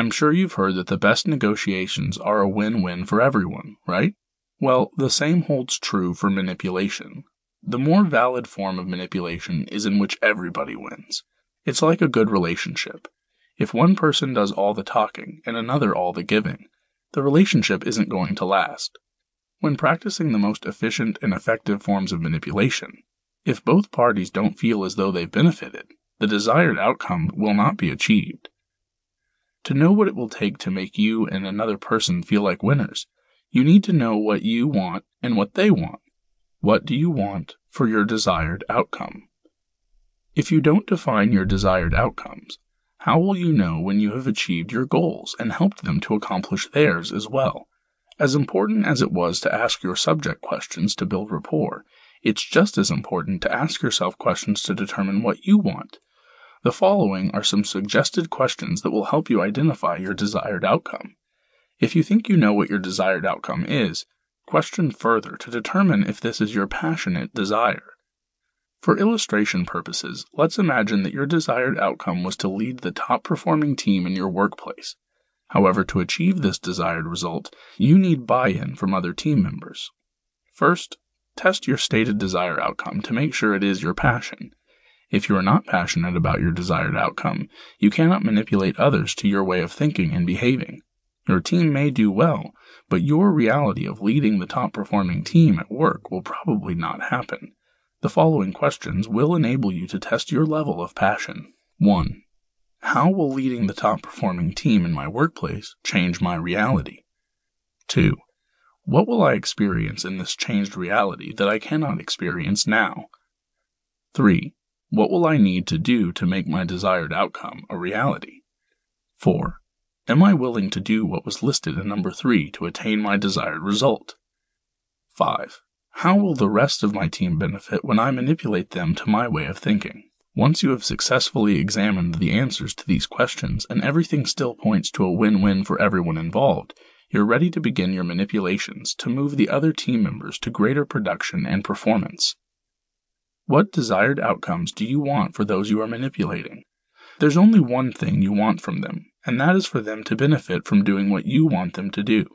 I'm sure you've heard that the best negotiations are a win win for everyone, right? Well, the same holds true for manipulation. The more valid form of manipulation is in which everybody wins. It's like a good relationship. If one person does all the talking and another all the giving, the relationship isn't going to last. When practicing the most efficient and effective forms of manipulation, if both parties don't feel as though they've benefited, the desired outcome will not be achieved. To know what it will take to make you and another person feel like winners, you need to know what you want and what they want. What do you want for your desired outcome? If you don't define your desired outcomes, how will you know when you have achieved your goals and helped them to accomplish theirs as well? As important as it was to ask your subject questions to build rapport, it's just as important to ask yourself questions to determine what you want. The following are some suggested questions that will help you identify your desired outcome. If you think you know what your desired outcome is, question further to determine if this is your passionate desire. For illustration purposes, let's imagine that your desired outcome was to lead the top performing team in your workplace. However, to achieve this desired result, you need buy in from other team members. First, test your stated desire outcome to make sure it is your passion. If you are not passionate about your desired outcome, you cannot manipulate others to your way of thinking and behaving. Your team may do well, but your reality of leading the top performing team at work will probably not happen. The following questions will enable you to test your level of passion. 1. How will leading the top performing team in my workplace change my reality? 2. What will I experience in this changed reality that I cannot experience now? 3. What will I need to do to make my desired outcome a reality? 4. Am I willing to do what was listed in number 3 to attain my desired result? 5. How will the rest of my team benefit when I manipulate them to my way of thinking? Once you have successfully examined the answers to these questions and everything still points to a win win for everyone involved, you're ready to begin your manipulations to move the other team members to greater production and performance. What desired outcomes do you want for those you are manipulating? There's only one thing you want from them, and that is for them to benefit from doing what you want them to do.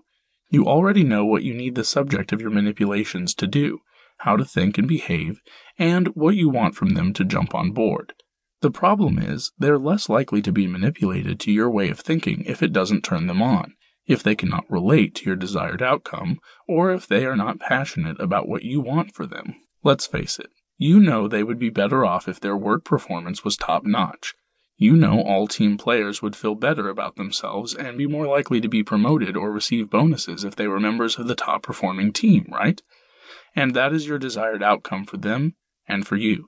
You already know what you need the subject of your manipulations to do, how to think and behave, and what you want from them to jump on board. The problem is, they're less likely to be manipulated to your way of thinking if it doesn't turn them on, if they cannot relate to your desired outcome, or if they are not passionate about what you want for them. Let's face it, you know they would be better off if their work performance was top notch, you know all team players would feel better about themselves and be more likely to be promoted or receive bonuses if they were members of the top performing team, right? And that is your desired outcome for them and for you.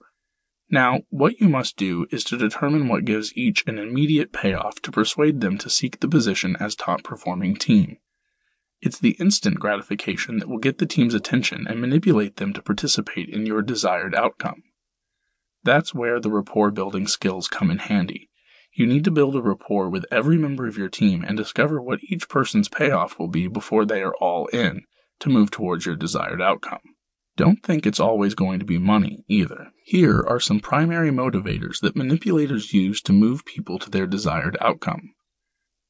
Now, what you must do is to determine what gives each an immediate payoff to persuade them to seek the position as top performing team. It's the instant gratification that will get the team's attention and manipulate them to participate in your desired outcome. That's where the rapport building skills come in handy. You need to build a rapport with every member of your team and discover what each person's payoff will be before they are all in to move towards your desired outcome. Don't think it's always going to be money either. Here are some primary motivators that manipulators use to move people to their desired outcome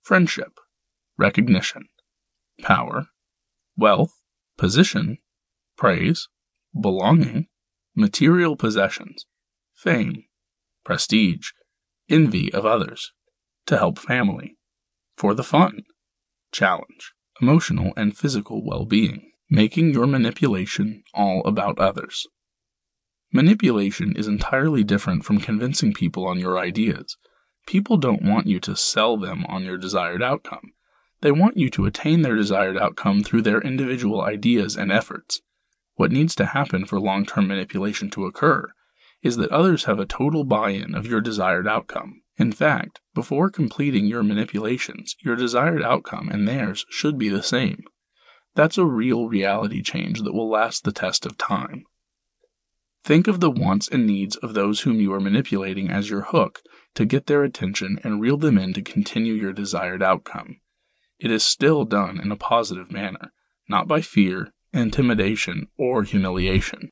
friendship, recognition, power, wealth, position, praise, belonging, material possessions, fame, prestige, envy of others, to help family, for the fun, challenge, emotional and physical well being, making your manipulation all about others. Manipulation is entirely different from convincing people on your ideas. People don't want you to sell them on your desired outcome. They want you to attain their desired outcome through their individual ideas and efforts. What needs to happen for long term manipulation to occur is that others have a total buy in of your desired outcome. In fact, before completing your manipulations, your desired outcome and theirs should be the same. That's a real reality change that will last the test of time. Think of the wants and needs of those whom you are manipulating as your hook to get their attention and reel them in to continue your desired outcome. It is still done in a positive manner, not by fear, intimidation, or humiliation.